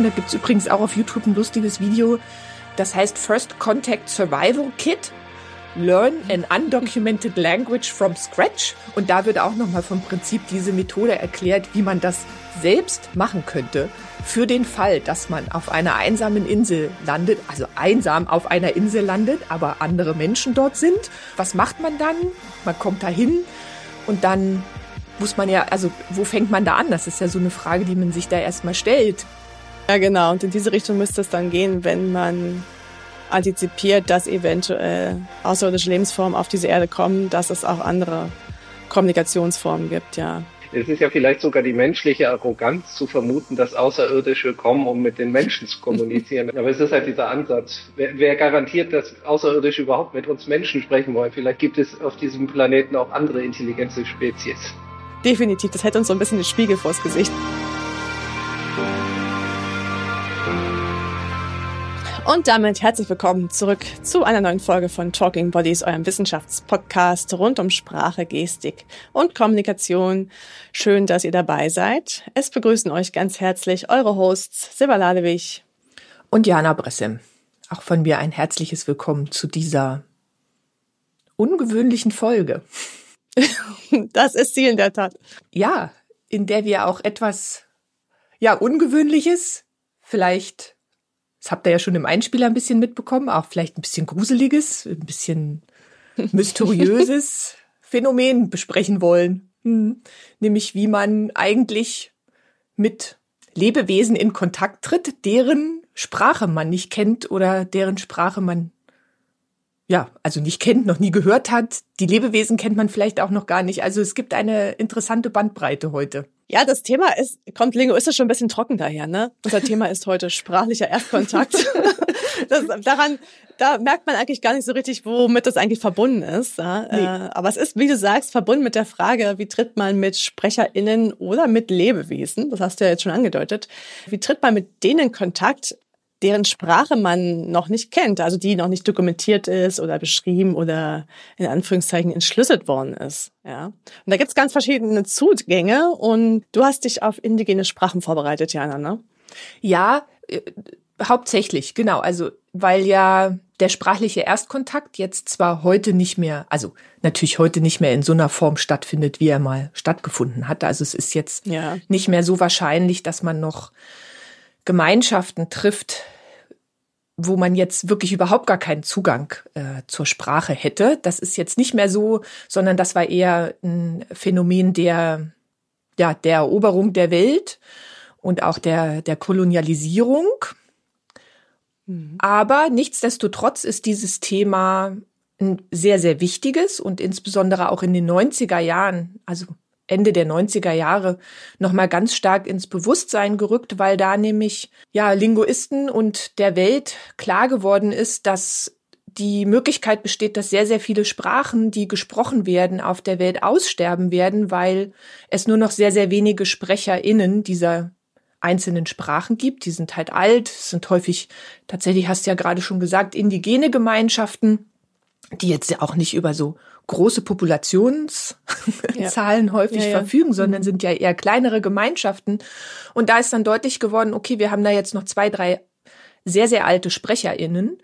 gesprochen. Da gibt's übrigens auch auf YouTube ein lustiges Video. Das heißt First Contact Survival Kit. Learn an Undocumented Language from Scratch. Und da wird auch nochmal vom Prinzip diese Methode erklärt, wie man das selbst machen könnte. Für den Fall, dass man auf einer einsamen Insel landet, also einsam auf einer Insel landet, aber andere Menschen dort sind. Was macht man dann? Man kommt dahin und dann muss man ja, also wo fängt man da an? Das ist ja so eine Frage, die man sich da erstmal stellt. Ja, genau. Und in diese Richtung müsste es dann gehen, wenn man antizipiert, dass eventuell außerirdische Lebensformen auf diese Erde kommen, dass es auch andere Kommunikationsformen gibt, ja. Es ist ja vielleicht sogar die menschliche Arroganz zu vermuten, dass Außerirdische kommen, um mit den Menschen zu kommunizieren. Aber es ist halt dieser Ansatz. Wer, wer, garantiert, dass Außerirdische überhaupt mit uns Menschen sprechen wollen? Vielleicht gibt es auf diesem Planeten auch andere intelligente Spezies. Definitiv, das hätte uns so ein bisschen den Spiegel vors Gesicht. Und damit herzlich willkommen zurück zu einer neuen Folge von Talking Bodies, eurem Wissenschaftspodcast rund um Sprache, Gestik und Kommunikation. Schön, dass ihr dabei seid. Es begrüßen euch ganz herzlich eure Hosts Silva Ladewig und Jana Bressem. Auch von mir ein herzliches Willkommen zu dieser ungewöhnlichen Folge. das ist sie in der Tat. Ja, in der wir auch etwas, ja, Ungewöhnliches, vielleicht das habt ihr ja schon im Einspieler ein bisschen mitbekommen, auch vielleicht ein bisschen gruseliges, ein bisschen mysteriöses Phänomen besprechen wollen. Hm. Nämlich wie man eigentlich mit Lebewesen in Kontakt tritt, deren Sprache man nicht kennt oder deren Sprache man ja, also nicht kennt, noch nie gehört hat. Die Lebewesen kennt man vielleicht auch noch gar nicht. Also es gibt eine interessante Bandbreite heute. Ja, das Thema ist, kommt linguistisch schon ein bisschen trocken daher, ne? Unser Thema ist heute sprachlicher Erstkontakt. das, daran, da merkt man eigentlich gar nicht so richtig, womit das eigentlich verbunden ist. Ja? Nee. Äh, aber es ist, wie du sagst, verbunden mit der Frage, wie tritt man mit SprecherInnen oder mit Lebewesen, das hast du ja jetzt schon angedeutet, wie tritt man mit denen in Kontakt, deren Sprache man noch nicht kennt, also die noch nicht dokumentiert ist oder beschrieben oder in Anführungszeichen entschlüsselt worden ist. Ja. Und da gibt's ganz verschiedene Zugänge und du hast dich auf indigene Sprachen vorbereitet, Jana, ne? Ja, äh, hauptsächlich, genau. Also weil ja der sprachliche Erstkontakt jetzt zwar heute nicht mehr, also natürlich heute nicht mehr in so einer Form stattfindet, wie er mal stattgefunden hat. Also es ist jetzt ja. nicht mehr so wahrscheinlich, dass man noch Gemeinschaften trifft, wo man jetzt wirklich überhaupt gar keinen Zugang äh, zur Sprache hätte. Das ist jetzt nicht mehr so, sondern das war eher ein Phänomen der, ja, der Eroberung der Welt und auch der, der Kolonialisierung. Mhm. Aber nichtsdestotrotz ist dieses Thema ein sehr, sehr wichtiges und insbesondere auch in den 90er Jahren, also Ende der 90er Jahre nochmal ganz stark ins Bewusstsein gerückt, weil da nämlich ja Linguisten und der Welt klar geworden ist, dass die Möglichkeit besteht, dass sehr, sehr viele Sprachen, die gesprochen werden, auf der Welt aussterben werden, weil es nur noch sehr, sehr wenige SprecherInnen dieser einzelnen Sprachen gibt. Die sind halt alt, sind häufig, tatsächlich hast du ja gerade schon gesagt, indigene Gemeinschaften, die jetzt ja auch nicht über so große Populationszahlen ja. häufig ja, ja. verfügen, sondern mhm. sind ja eher kleinere Gemeinschaften. Und da ist dann deutlich geworden, okay, wir haben da jetzt noch zwei, drei sehr, sehr alte SprecherInnen.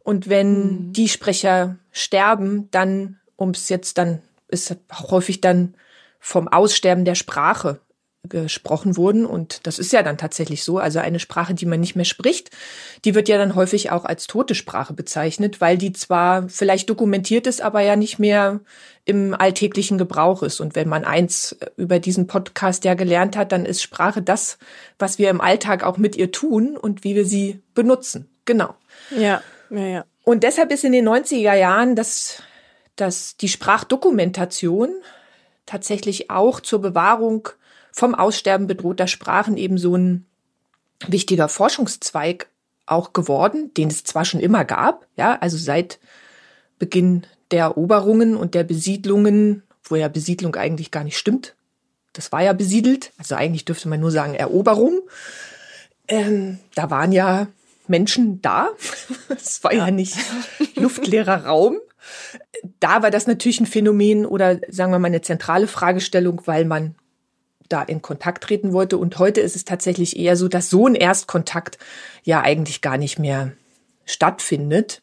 Und wenn mhm. die Sprecher sterben, dann, um es jetzt dann, ist häufig dann vom Aussterben der Sprache gesprochen wurden. Und das ist ja dann tatsächlich so. Also eine Sprache, die man nicht mehr spricht, die wird ja dann häufig auch als tote Sprache bezeichnet, weil die zwar vielleicht dokumentiert ist, aber ja nicht mehr im alltäglichen Gebrauch ist. Und wenn man eins über diesen Podcast ja gelernt hat, dann ist Sprache das, was wir im Alltag auch mit ihr tun und wie wir sie benutzen. Genau. Ja, ja, ja. Und deshalb ist in den 90er Jahren das, das, die Sprachdokumentation tatsächlich auch zur Bewahrung vom Aussterben bedrohter Sprachen eben so ein wichtiger Forschungszweig auch geworden, den es zwar schon immer gab, ja, also seit Beginn der Eroberungen und der Besiedlungen, wo ja Besiedlung eigentlich gar nicht stimmt. Das war ja besiedelt, also eigentlich dürfte man nur sagen Eroberung. Ähm, da waren ja Menschen da. Es war ja. ja nicht luftleerer Raum. Da war das natürlich ein Phänomen oder sagen wir mal eine zentrale Fragestellung, weil man da in Kontakt treten wollte. Und heute ist es tatsächlich eher so, dass so ein Erstkontakt ja eigentlich gar nicht mehr stattfindet,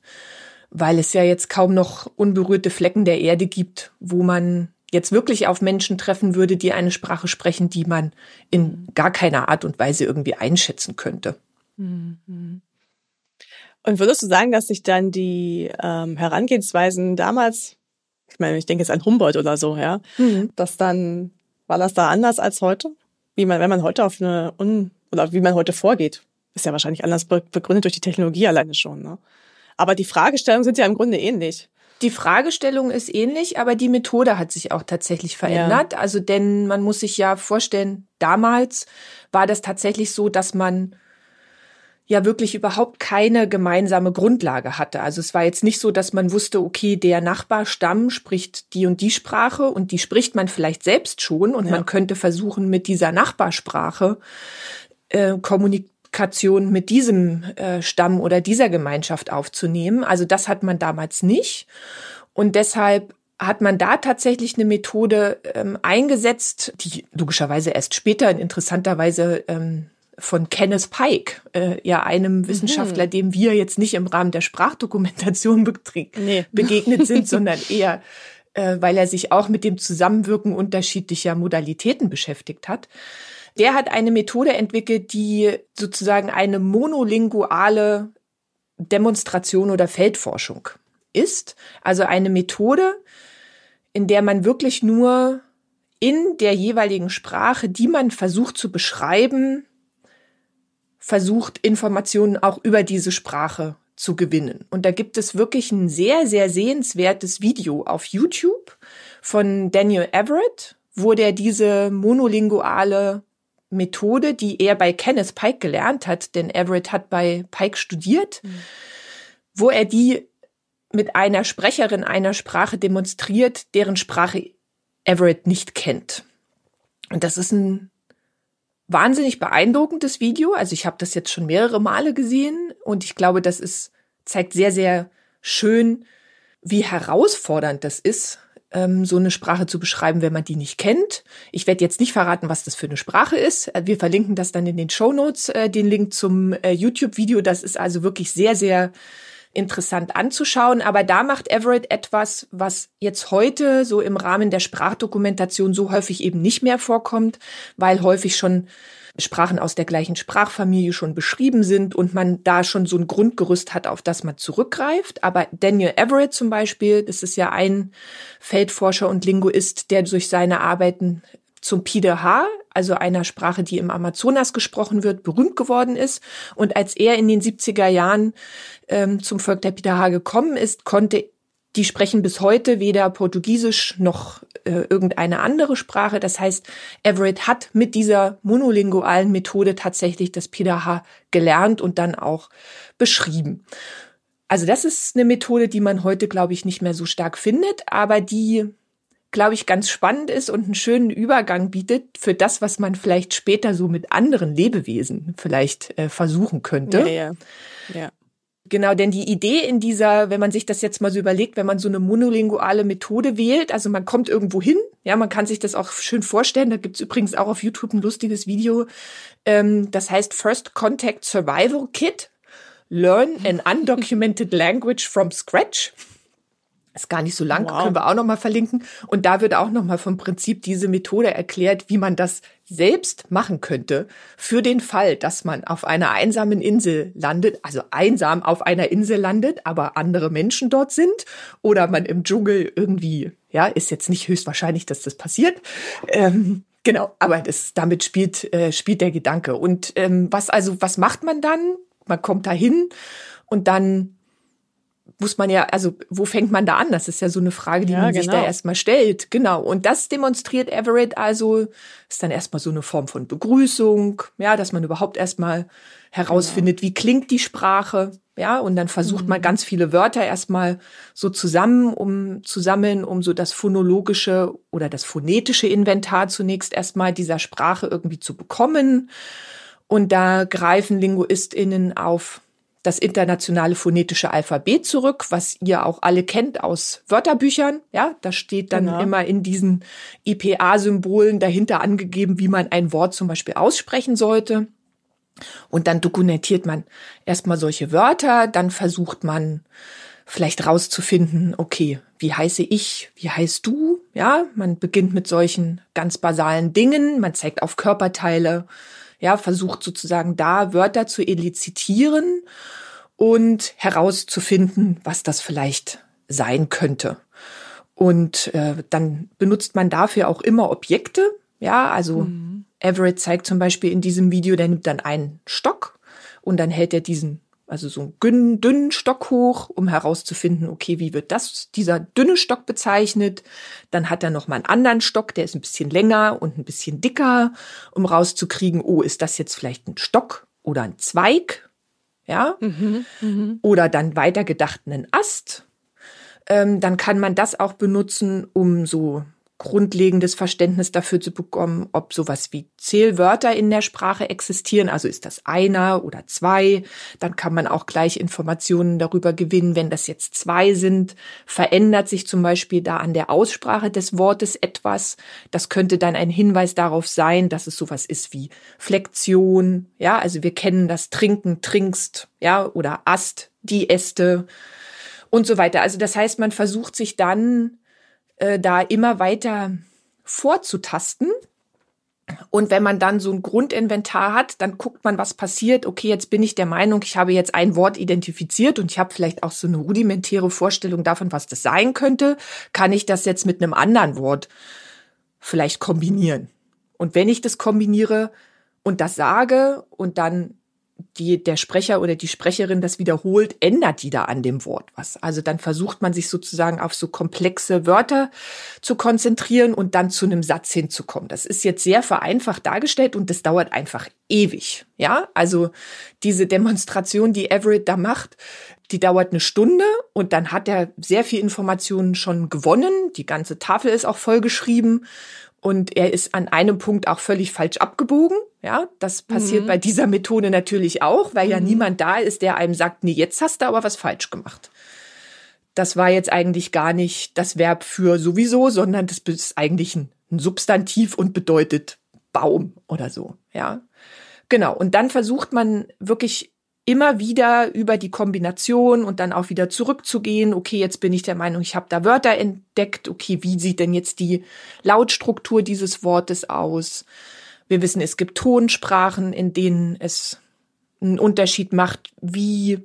weil es ja jetzt kaum noch unberührte Flecken der Erde gibt, wo man jetzt wirklich auf Menschen treffen würde, die eine Sprache sprechen, die man in gar keiner Art und Weise irgendwie einschätzen könnte. Mhm. Und würdest du sagen, dass sich dann die ähm, Herangehensweisen damals, ich meine, ich denke jetzt an Humboldt oder so, ja, mhm. dass dann, war das da anders als heute? Wie man, wenn man heute auf eine, Un oder wie man heute vorgeht, ist ja wahrscheinlich anders begründet durch die Technologie alleine schon, ne? Aber die Fragestellungen sind ja im Grunde ähnlich. Die Fragestellung ist ähnlich, aber die Methode hat sich auch tatsächlich verändert. Ja. Also, denn man muss sich ja vorstellen, damals war das tatsächlich so, dass man ja wirklich überhaupt keine gemeinsame Grundlage hatte. Also es war jetzt nicht so, dass man wusste, okay, der Nachbarstamm spricht die und die Sprache und die spricht man vielleicht selbst schon und ja. man könnte versuchen, mit dieser Nachbarsprache äh, Kommunikation mit diesem äh, Stamm oder dieser Gemeinschaft aufzunehmen. Also das hat man damals nicht. Und deshalb hat man da tatsächlich eine Methode ähm, eingesetzt, die logischerweise erst später in interessanter Weise ähm, von Kenneth Pike, äh, ja einem mhm. Wissenschaftler, mhm. dem wir jetzt nicht im Rahmen der Sprachdokumentation nee. begegnet sind, sondern eher, äh, weil er sich auch mit dem Zusammenwirken unterschiedlicher Modalitäten beschäftigt hat. Der hat eine Methode entwickelt, die sozusagen eine monolinguale Demonstration oder Feldforschung ist. Also eine Methode, in der man wirklich nur in der jeweiligen Sprache, die man versucht zu beschreiben, versucht, Informationen auch über diese Sprache zu gewinnen. Und da gibt es wirklich ein sehr, sehr sehenswertes Video auf YouTube von Daniel Everett, wo der diese monolinguale Methode, die er bei Kenneth Pike gelernt hat, denn Everett hat bei Pike studiert, mhm. wo er die mit einer Sprecherin einer Sprache demonstriert, deren Sprache Everett nicht kennt. Und das ist ein wahnsinnig beeindruckendes Video. Also ich habe das jetzt schon mehrere Male gesehen und ich glaube, das ist zeigt sehr sehr schön, wie herausfordernd das ist, ähm, so eine Sprache zu beschreiben, wenn man die nicht kennt. Ich werde jetzt nicht verraten, was das für eine Sprache ist. Äh, wir verlinken das dann in den Show Notes, äh, den Link zum äh, YouTube-Video. Das ist also wirklich sehr sehr interessant anzuschauen. Aber da macht Everett etwas, was jetzt heute so im Rahmen der Sprachdokumentation so häufig eben nicht mehr vorkommt, weil häufig schon Sprachen aus der gleichen Sprachfamilie schon beschrieben sind und man da schon so ein Grundgerüst hat, auf das man zurückgreift. Aber Daniel Everett zum Beispiel, das ist ja ein Feldforscher und Linguist, der durch seine Arbeiten zum PDH, also einer Sprache, die im Amazonas gesprochen wird, berühmt geworden ist. Und als er in den 70er Jahren ähm, zum Volk der PDH gekommen ist, konnte die sprechen bis heute weder Portugiesisch noch äh, irgendeine andere Sprache. Das heißt, Everett hat mit dieser monolingualen Methode tatsächlich das PDH gelernt und dann auch beschrieben. Also das ist eine Methode, die man heute, glaube ich, nicht mehr so stark findet, aber die glaube ich, ganz spannend ist und einen schönen Übergang bietet für das, was man vielleicht später so mit anderen Lebewesen vielleicht äh, versuchen könnte. Ja, ja. ja. Genau, denn die Idee in dieser, wenn man sich das jetzt mal so überlegt, wenn man so eine monolinguale Methode wählt, also man kommt irgendwo hin, ja, man kann sich das auch schön vorstellen, da gibt's übrigens auch auf YouTube ein lustiges Video, ähm, das heißt First Contact Survival Kit, Learn an Undocumented Language from Scratch. Ist gar nicht so lang, wow. können wir auch noch mal verlinken. Und da wird auch noch mal vom Prinzip diese Methode erklärt, wie man das selbst machen könnte für den Fall, dass man auf einer einsamen Insel landet, also einsam auf einer Insel landet, aber andere Menschen dort sind oder man im Dschungel irgendwie, ja, ist jetzt nicht höchstwahrscheinlich, dass das passiert. Ähm, genau, aber das damit spielt äh, spielt der Gedanke. Und ähm, was also was macht man dann? Man kommt dahin und dann muss man ja, also wo fängt man da an? Das ist ja so eine Frage, die ja, man genau. sich da genau. erstmal stellt. Genau. Und das demonstriert Everett also, ist dann erstmal so eine Form von Begrüßung, ja, dass man überhaupt erstmal herausfindet, genau. wie klingt die Sprache, ja, und dann versucht mhm. man ganz viele Wörter erstmal so zusammen, um zu sammeln, um so das phonologische oder das phonetische Inventar zunächst erstmal dieser Sprache irgendwie zu bekommen. Und da greifen LinguistInnen auf das internationale phonetische Alphabet zurück, was ihr auch alle kennt aus Wörterbüchern. Ja, da steht dann genau. immer in diesen IPA-Symbolen dahinter angegeben, wie man ein Wort zum Beispiel aussprechen sollte. Und dann dokumentiert man erstmal solche Wörter, dann versucht man vielleicht rauszufinden, okay, wie heiße ich, wie heißt du? Ja, man beginnt mit solchen ganz basalen Dingen, man zeigt auf Körperteile, ja, versucht sozusagen da Wörter zu elizitieren und herauszufinden, was das vielleicht sein könnte. Und äh, dann benutzt man dafür auch immer Objekte. Ja, also mhm. Everett zeigt zum Beispiel in diesem Video, der nimmt dann einen Stock und dann hält er diesen also so einen dünnen Stock hoch, um herauszufinden, okay, wie wird das, dieser dünne Stock bezeichnet. Dann hat er noch mal einen anderen Stock, der ist ein bisschen länger und ein bisschen dicker, um rauszukriegen, oh, ist das jetzt vielleicht ein Stock oder ein Zweig? Ja. Mhm, mh. Oder dann weitergedacht einen Ast. Ähm, dann kann man das auch benutzen, um so grundlegendes Verständnis dafür zu bekommen, ob sowas wie Zählwörter in der Sprache existieren. Also ist das einer oder zwei. Dann kann man auch gleich Informationen darüber gewinnen, wenn das jetzt zwei sind. Verändert sich zum Beispiel da an der Aussprache des Wortes etwas. Das könnte dann ein Hinweis darauf sein, dass es sowas ist wie Flexion. Ja, also wir kennen das Trinken, trinkst, ja, oder Ast, die Äste und so weiter. Also das heißt, man versucht sich dann äh, da immer weiter vorzutasten. Und wenn man dann so ein Grundinventar hat, dann guckt man, was passiert. Okay, jetzt bin ich der Meinung, ich habe jetzt ein Wort identifiziert und ich habe vielleicht auch so eine rudimentäre Vorstellung davon, was das sein könnte. Kann ich das jetzt mit einem anderen Wort vielleicht kombinieren? Und wenn ich das kombiniere und das sage und dann die, der Sprecher oder die Sprecherin das wiederholt, ändert die da an dem Wort was. Also dann versucht man sich sozusagen auf so komplexe Wörter zu konzentrieren und dann zu einem Satz hinzukommen. Das ist jetzt sehr vereinfacht dargestellt und das dauert einfach ewig. Ja, also diese Demonstration, die Everett da macht, die dauert eine Stunde und dann hat er sehr viel Informationen schon gewonnen. Die ganze Tafel ist auch vollgeschrieben und er ist an einem Punkt auch völlig falsch abgebogen. Ja, das passiert mhm. bei dieser Methode natürlich auch, weil mhm. ja niemand da ist, der einem sagt, nee, jetzt hast du aber was falsch gemacht. Das war jetzt eigentlich gar nicht das Verb für sowieso, sondern das ist eigentlich ein, ein Substantiv und bedeutet Baum oder so. Ja, genau. Und dann versucht man wirklich immer wieder über die Kombination und dann auch wieder zurückzugehen. Okay, jetzt bin ich der Meinung, ich habe da Wörter entdeckt. Okay, wie sieht denn jetzt die Lautstruktur dieses Wortes aus? Wir wissen, es gibt Tonsprachen, in denen es einen Unterschied macht, wie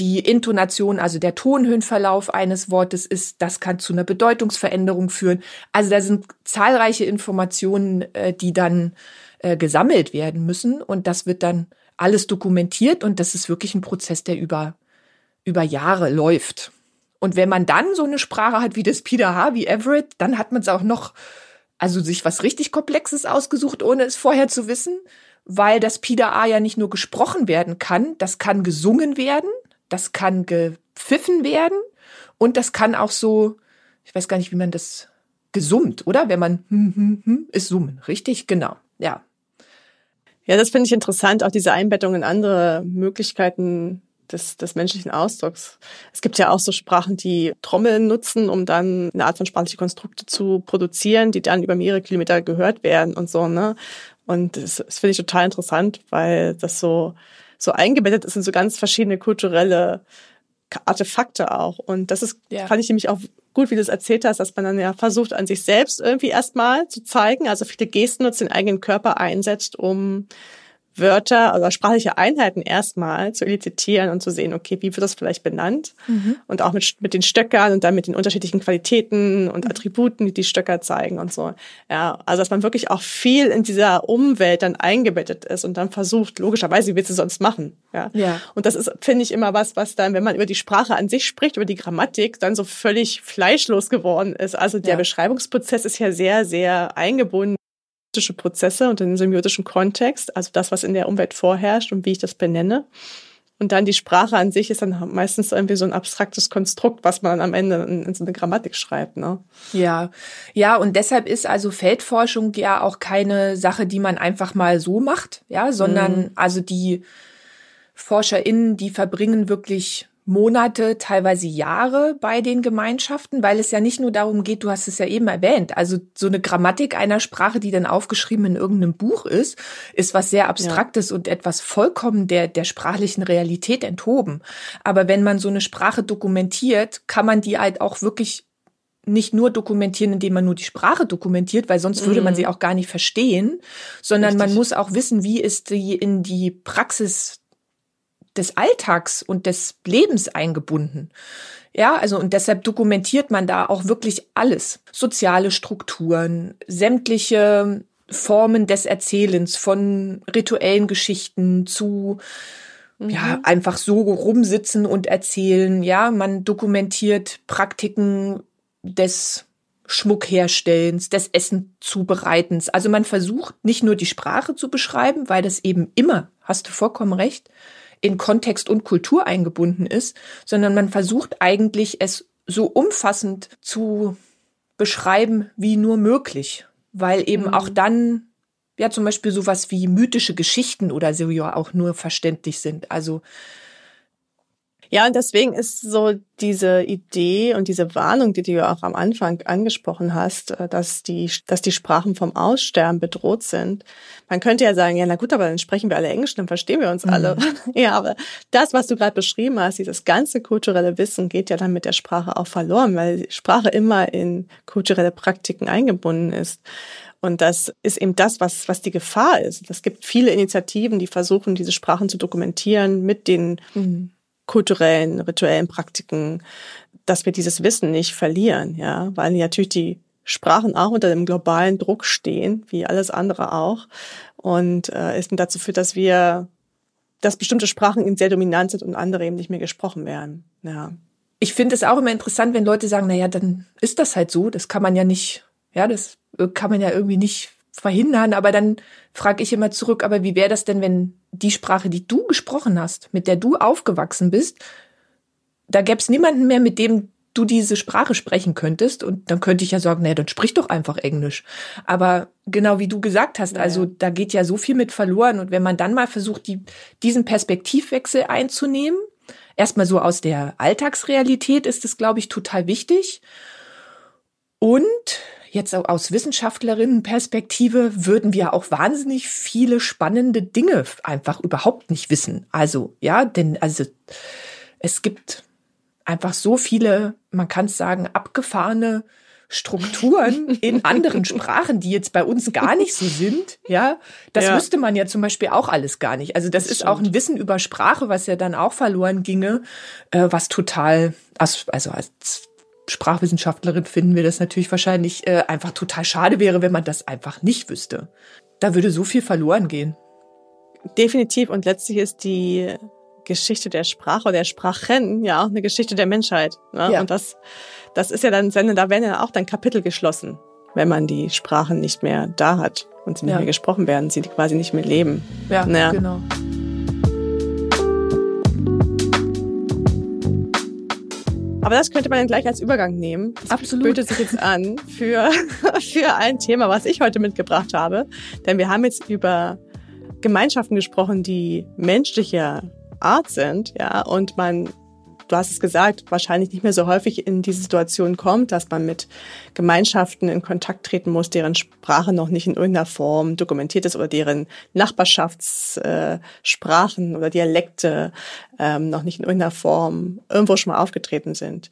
die Intonation, also der Tonhöhenverlauf eines Wortes ist, das kann zu einer Bedeutungsveränderung führen. Also da sind zahlreiche Informationen, äh, die dann äh, gesammelt werden müssen und das wird dann alles dokumentiert und das ist wirklich ein Prozess, der über, über Jahre läuft. Und wenn man dann so eine Sprache hat wie das PDH, wie Everett, dann hat man es auch noch, also sich was richtig Komplexes ausgesucht, ohne es vorher zu wissen, weil das PDA ja nicht nur gesprochen werden kann, das kann gesungen werden, das kann gepfiffen werden und das kann auch so, ich weiß gar nicht, wie man das gesummt, oder? Wenn man hm, hm, hm, ist summen, richtig? Genau. Ja, ja, das finde ich interessant, auch diese Einbettung in andere Möglichkeiten des, des menschlichen Ausdrucks. Es gibt ja auch so Sprachen, die Trommeln nutzen, um dann eine Art von sprachliche Konstrukte zu produzieren, die dann über mehrere Kilometer gehört werden und so, ne? Und das, das finde ich total interessant, weil das so, so eingebettet ist in so ganz verschiedene kulturelle Artefakte auch. Und das ist, ja. fand ich nämlich auch gut, wie du es erzählt hast, dass man dann ja versucht, an sich selbst irgendwie erstmal zu zeigen, also viele Gesten nutzt, den eigenen Körper einsetzt, um Wörter oder sprachliche Einheiten erstmal zu elizitieren und zu sehen, okay, wie wird das vielleicht benannt? Mhm. Und auch mit, mit den Stöckern und dann mit den unterschiedlichen Qualitäten und mhm. Attributen, die die Stöcker zeigen und so. Ja, also dass man wirklich auch viel in dieser Umwelt dann eingebettet ist und dann versucht, logischerweise, wie willst du sonst machen? Ja. ja. Und das ist, finde ich, immer was, was dann, wenn man über die Sprache an sich spricht, über die Grammatik, dann so völlig fleischlos geworden ist. Also der ja. Beschreibungsprozess ist ja sehr, sehr eingebunden Prozesse und den semiotischen Kontext, also das, was in der Umwelt vorherrscht und wie ich das benenne. Und dann die Sprache an sich ist dann meistens irgendwie so ein abstraktes Konstrukt, was man dann am Ende in, in so eine Grammatik schreibt. Ne? Ja, ja, und deshalb ist also Feldforschung ja auch keine Sache, die man einfach mal so macht, ja, sondern mhm. also die ForscherInnen, die verbringen wirklich Monate, teilweise Jahre bei den Gemeinschaften, weil es ja nicht nur darum geht, du hast es ja eben erwähnt, also so eine Grammatik einer Sprache, die dann aufgeschrieben in irgendeinem Buch ist, ist was sehr Abstraktes ja. und etwas vollkommen der, der sprachlichen Realität enthoben. Aber wenn man so eine Sprache dokumentiert, kann man die halt auch wirklich nicht nur dokumentieren, indem man nur die Sprache dokumentiert, weil sonst würde man mhm. sie auch gar nicht verstehen, sondern Richtig. man muss auch wissen, wie ist die in die Praxis des Alltags und des Lebens eingebunden. Ja, also und deshalb dokumentiert man da auch wirklich alles. Soziale Strukturen, sämtliche Formen des Erzählens von rituellen Geschichten zu mhm. ja, einfach so rumsitzen und erzählen. Ja, man dokumentiert Praktiken des Schmuckherstellens, des Essenzubereitens. Also man versucht nicht nur die Sprache zu beschreiben, weil das eben immer, hast du vollkommen recht, in Kontext und Kultur eingebunden ist, sondern man versucht eigentlich es so umfassend zu beschreiben wie nur möglich, weil eben mhm. auch dann ja zum Beispiel sowas wie mythische Geschichten oder so ja auch nur verständlich sind. Also ja, und deswegen ist so diese Idee und diese Warnung, die du ja auch am Anfang angesprochen hast, äh, dass die, dass die Sprachen vom Aussterben bedroht sind. Man könnte ja sagen, ja, na gut, aber dann sprechen wir alle Englisch, dann verstehen wir uns alle. Mhm. Ja, aber das, was du gerade beschrieben hast, dieses ganze kulturelle Wissen geht ja dann mit der Sprache auch verloren, weil Sprache immer in kulturelle Praktiken eingebunden ist. Und das ist eben das, was, was die Gefahr ist. Es gibt viele Initiativen, die versuchen, diese Sprachen zu dokumentieren mit den mhm kulturellen, rituellen Praktiken, dass wir dieses Wissen nicht verlieren, ja, weil natürlich die Sprachen auch unter dem globalen Druck stehen, wie alles andere auch. Und äh, es dazu führt, dass wir, dass bestimmte Sprachen eben sehr dominant sind und andere eben nicht mehr gesprochen werden. Ja. Ich finde es auch immer interessant, wenn Leute sagen, na ja, dann ist das halt so. Das kann man ja nicht, ja, das kann man ja irgendwie nicht verhindern. Aber dann frage ich immer zurück, aber wie wäre das denn, wenn die Sprache, die du gesprochen hast, mit der du aufgewachsen bist, da gäbe es niemanden mehr, mit dem du diese Sprache sprechen könntest. Und dann könnte ich ja sagen, naja, dann sprich doch einfach Englisch. Aber genau wie du gesagt hast, also da geht ja so viel mit verloren. Und wenn man dann mal versucht, die, diesen Perspektivwechsel einzunehmen, erstmal so aus der Alltagsrealität ist es, glaube ich, total wichtig. Und jetzt aus Wissenschaftlerinnenperspektive würden wir auch wahnsinnig viele spannende Dinge einfach überhaupt nicht wissen. Also, ja, denn also es gibt einfach so viele, man kann es sagen, abgefahrene Strukturen in anderen Sprachen, die jetzt bei uns gar nicht so sind, ja, das ja. wüsste man ja zum Beispiel auch alles gar nicht. Also das, das ist stimmt. auch ein Wissen über Sprache, was ja dann auch verloren ginge, äh, was total, also als Sprachwissenschaftlerin finden wir das natürlich wahrscheinlich äh, einfach total schade wäre, wenn man das einfach nicht wüsste. Da würde so viel verloren gehen. Definitiv. Und letztlich ist die Geschichte der Sprache oder der Sprachen ja auch eine Geschichte der Menschheit. Ne? Ja. Und das, das ist ja dann, da werden ja auch dann Kapitel geschlossen, wenn man die Sprachen nicht mehr da hat und sie nicht ja. mehr gesprochen werden, sie quasi nicht mehr leben. Ja, ja. genau. Aber das könnte man dann gleich als Übergang nehmen. Das Absolut. böte sich jetzt an für, für ein Thema, was ich heute mitgebracht habe. Denn wir haben jetzt über Gemeinschaften gesprochen, die menschlicher Art sind, ja, und man du hast es gesagt, wahrscheinlich nicht mehr so häufig in diese Situation kommt, dass man mit Gemeinschaften in Kontakt treten muss, deren Sprache noch nicht in irgendeiner Form dokumentiert ist oder deren Nachbarschaftssprachen oder Dialekte ähm, noch nicht in irgendeiner Form irgendwo schon mal aufgetreten sind.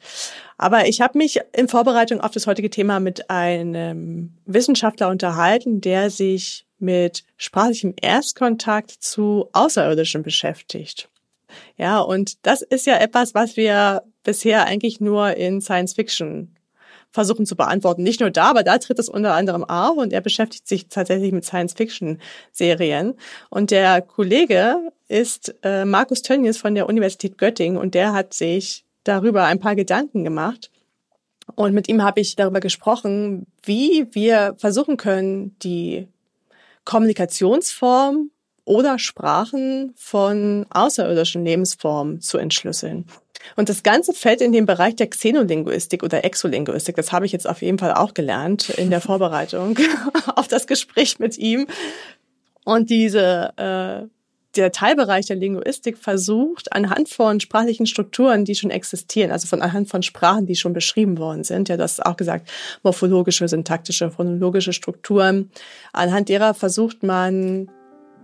Aber ich habe mich in Vorbereitung auf das heutige Thema mit einem Wissenschaftler unterhalten, der sich mit sprachlichem Erstkontakt zu Außerirdischen beschäftigt. Ja, und das ist ja etwas, was wir bisher eigentlich nur in Science Fiction versuchen zu beantworten. Nicht nur da, aber da tritt es unter anderem auf und er beschäftigt sich tatsächlich mit Science-Fiction-Serien. Und der Kollege ist äh, Markus Tönnies von der Universität Göttingen und der hat sich darüber ein paar Gedanken gemacht. Und mit ihm habe ich darüber gesprochen, wie wir versuchen können, die Kommunikationsform oder Sprachen von außerirdischen Lebensformen zu entschlüsseln. Und das Ganze fällt in den Bereich der Xenolinguistik oder Exolinguistik. Das habe ich jetzt auf jeden Fall auch gelernt in der Vorbereitung auf das Gespräch mit ihm. Und diese äh, der Teilbereich der Linguistik versucht, anhand von sprachlichen Strukturen, die schon existieren, also von anhand von Sprachen, die schon beschrieben worden sind, ja, das ist auch gesagt, morphologische, syntaktische, phonologische Strukturen, anhand derer versucht man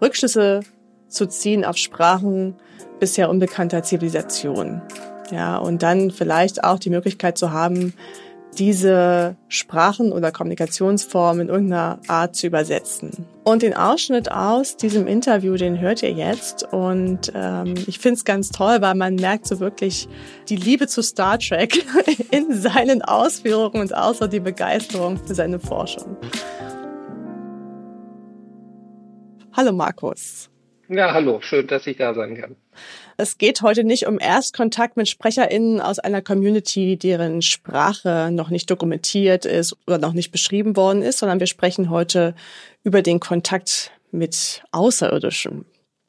Rückschlüsse zu ziehen auf Sprachen bisher unbekannter Zivilisationen. Ja, und dann vielleicht auch die Möglichkeit zu haben, diese Sprachen oder Kommunikationsformen in irgendeiner Art zu übersetzen. Und den Ausschnitt aus diesem Interview, den hört ihr jetzt. Und ähm, ich finde es ganz toll, weil man merkt so wirklich die Liebe zu Star Trek in seinen Ausführungen und außer die Begeisterung für seine Forschung. Hallo Markus. Ja, hallo, schön, dass ich da sein kann. Es geht heute nicht um Erstkontakt mit SprecherInnen aus einer Community, deren Sprache noch nicht dokumentiert ist oder noch nicht beschrieben worden ist, sondern wir sprechen heute über den Kontakt mit Außerirdischen.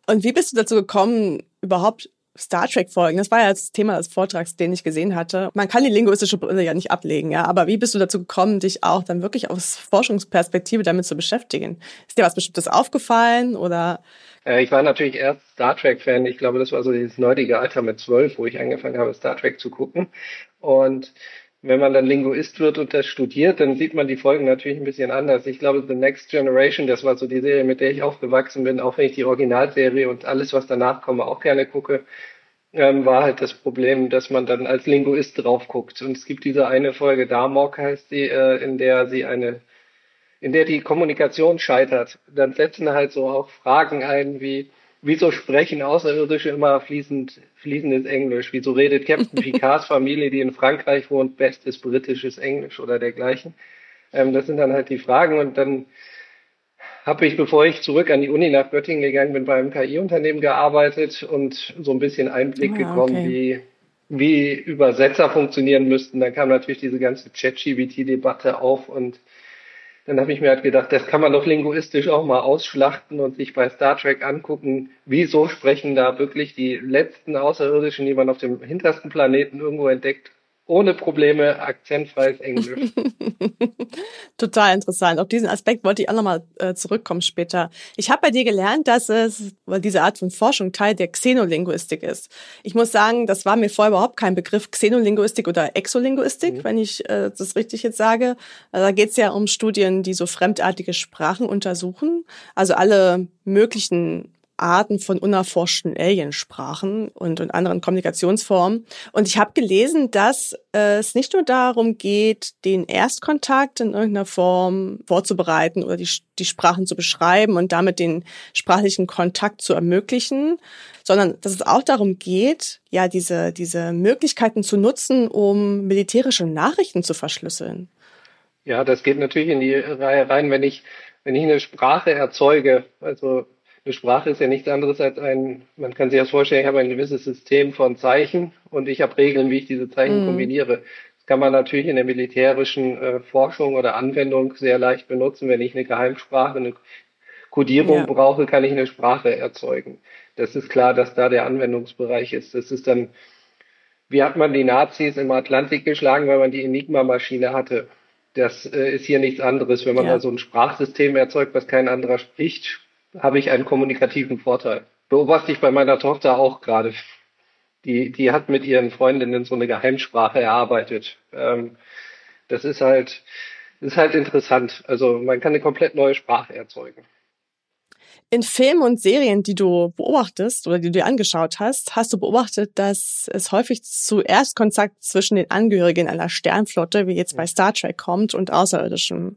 Und wie bist du dazu gekommen, überhaupt Star Trek Folgen. Das war ja das Thema des Vortrags, den ich gesehen hatte. Man kann die linguistische Brille ja nicht ablegen, ja. Aber wie bist du dazu gekommen, dich auch dann wirklich aus Forschungsperspektive damit zu beschäftigen? Ist dir was Bestimmtes aufgefallen oder? Äh, ich war natürlich erst Star Trek Fan. Ich glaube, das war so dieses neudige Alter mit zwölf, wo ich angefangen habe, Star Trek zu gucken. Und wenn man dann Linguist wird und das studiert, dann sieht man die Folgen natürlich ein bisschen anders. Ich glaube, The Next Generation, das war so die Serie, mit der ich aufgewachsen bin, auch wenn ich die Originalserie und alles, was danach komme, auch gerne gucke, ähm, war halt das Problem, dass man dann als Linguist drauf guckt. Und es gibt diese eine Folge, Damok heißt sie, äh, in der sie eine, in der die Kommunikation scheitert. Dann setzen halt so auch Fragen ein wie, Wieso sprechen Außerirdische immer fließend, fließendes Englisch? Wieso redet Captain Picards Familie, die in Frankreich wohnt, bestes britisches Englisch oder dergleichen? Ähm, das sind dann halt die Fragen und dann habe ich, bevor ich zurück an die Uni nach Göttingen gegangen bin, bei einem KI-Unternehmen gearbeitet und so ein bisschen Einblick ah, bekommen, okay. wie, wie Übersetzer funktionieren müssten. Dann kam natürlich diese ganze ChatGBT-Debatte auf und dann habe ich mir halt gedacht, das kann man doch linguistisch auch mal ausschlachten und sich bei Star Trek angucken, wieso sprechen da wirklich die letzten Außerirdischen, die man auf dem hintersten Planeten irgendwo entdeckt, ohne Probleme akzentfreies Englisch. Total interessant. Auf diesen Aspekt wollte ich auch nochmal äh, zurückkommen später. Ich habe bei dir gelernt, dass es, weil diese Art von Forschung Teil der Xenolinguistik ist. Ich muss sagen, das war mir vorher überhaupt kein Begriff Xenolinguistik oder Exolinguistik, mhm. wenn ich äh, das richtig jetzt sage. Also da geht es ja um Studien, die so fremdartige Sprachen untersuchen. Also alle möglichen Arten von unerforschten Aliensprachen und, und anderen Kommunikationsformen. Und ich habe gelesen, dass äh, es nicht nur darum geht, den Erstkontakt in irgendeiner Form vorzubereiten oder die, die Sprachen zu beschreiben und damit den sprachlichen Kontakt zu ermöglichen, sondern dass es auch darum geht, ja, diese, diese Möglichkeiten zu nutzen, um militärische Nachrichten zu verschlüsseln. Ja, das geht natürlich in die Reihe rein, wenn ich, wenn ich eine Sprache erzeuge, also eine Sprache ist ja nichts anderes als ein, man kann sich das vorstellen, ich habe ein gewisses System von Zeichen und ich habe Regeln, wie ich diese Zeichen mm. kombiniere. Das kann man natürlich in der militärischen äh, Forschung oder Anwendung sehr leicht benutzen. Wenn ich eine Geheimsprache, eine Codierung ja. brauche, kann ich eine Sprache erzeugen. Das ist klar, dass da der Anwendungsbereich ist. Das ist dann, wie hat man die Nazis im Atlantik geschlagen, weil man die Enigma-Maschine hatte. Das äh, ist hier nichts anderes. Wenn man ja. da so ein Sprachsystem erzeugt, was kein anderer spricht, habe ich einen kommunikativen Vorteil. Beobachte ich bei meiner Tochter auch gerade. Die, die hat mit ihren Freundinnen so eine Geheimsprache erarbeitet. Ähm, das ist halt, ist halt interessant. Also man kann eine komplett neue Sprache erzeugen. In Filmen und Serien, die du beobachtest oder die du dir angeschaut hast, hast du beobachtet, dass es häufig zu Erstkontakt zwischen den Angehörigen einer Sternflotte, wie jetzt bei Star Trek kommt, und Außerirdischen.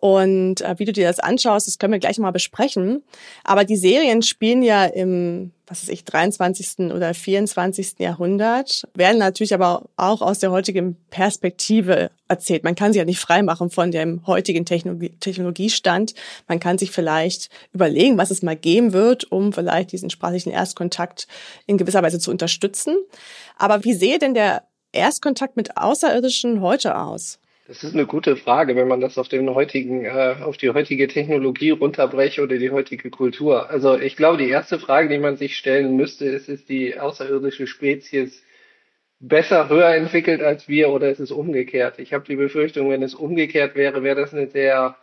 Und äh, wie du dir das anschaust, das können wir gleich mal besprechen. Aber die Serien spielen ja im was weiß ich, 23. oder 24. Jahrhundert, werden natürlich aber auch aus der heutigen Perspektive erzählt. Man kann sich ja nicht freimachen von dem heutigen Technologie Technologiestand. Man kann sich vielleicht überlegen, was es mal geben wird, um vielleicht diesen sprachlichen Erstkontakt in gewisser Weise zu unterstützen. Aber wie sehe denn der Erstkontakt mit Außerirdischen heute aus? Das ist eine gute Frage, wenn man das auf den heutigen, äh, auf die heutige Technologie runterbreche oder die heutige Kultur. Also ich glaube, die erste Frage, die man sich stellen müsste, ist, ist die außerirdische Spezies besser, höher entwickelt als wir oder ist es umgekehrt? Ich habe die Befürchtung, wenn es umgekehrt wäre, wäre das eine sehr